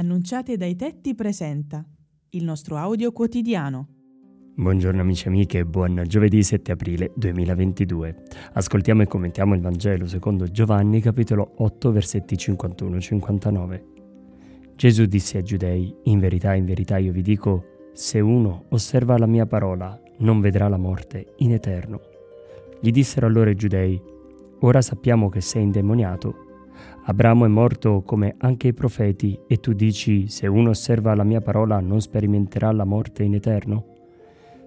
Annunciate dai tetti presenta il nostro audio quotidiano. Buongiorno amici e amiche, buon giovedì 7 aprile 2022. Ascoltiamo e commentiamo il Vangelo secondo Giovanni capitolo 8 versetti 51-59. Gesù disse ai giudei, in verità, in verità io vi dico, se uno osserva la mia parola non vedrà la morte in eterno. Gli dissero allora i giudei, ora sappiamo che sei indemoniato Abramo è morto come anche i profeti e tu dici se uno osserva la mia parola non sperimenterà la morte in eterno?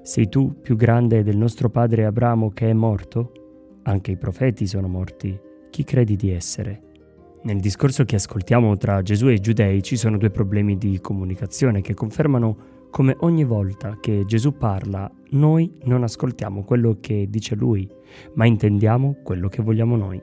Sei tu più grande del nostro padre Abramo che è morto? Anche i profeti sono morti. Chi credi di essere? Nel discorso che ascoltiamo tra Gesù e i giudei ci sono due problemi di comunicazione che confermano come ogni volta che Gesù parla, noi non ascoltiamo quello che dice lui, ma intendiamo quello che vogliamo noi.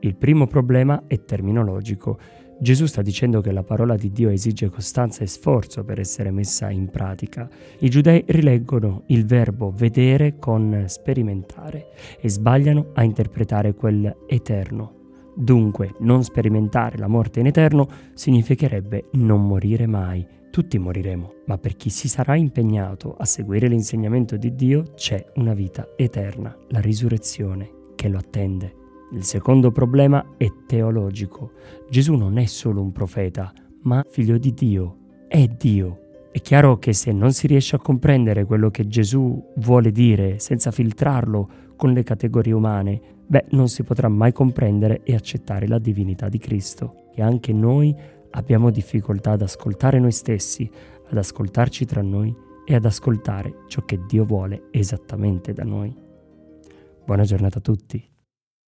Il primo problema è terminologico. Gesù sta dicendo che la parola di Dio esige costanza e sforzo per essere messa in pratica. I giudei rileggono il verbo vedere con sperimentare e sbagliano a interpretare quel eterno. Dunque, non sperimentare la morte in eterno significherebbe non morire mai. Tutti moriremo, ma per chi si sarà impegnato a seguire l'insegnamento di Dio c'è una vita eterna, la risurrezione che lo attende. Il secondo problema è teologico. Gesù non è solo un profeta, ma figlio di Dio, è Dio. È chiaro che se non si riesce a comprendere quello che Gesù vuole dire senza filtrarlo con le categorie umane, beh, non si potrà mai comprendere e accettare la divinità di Cristo. E anche noi abbiamo difficoltà ad ascoltare noi stessi, ad ascoltarci tra noi e ad ascoltare ciò che Dio vuole esattamente da noi. Buona giornata a tutti.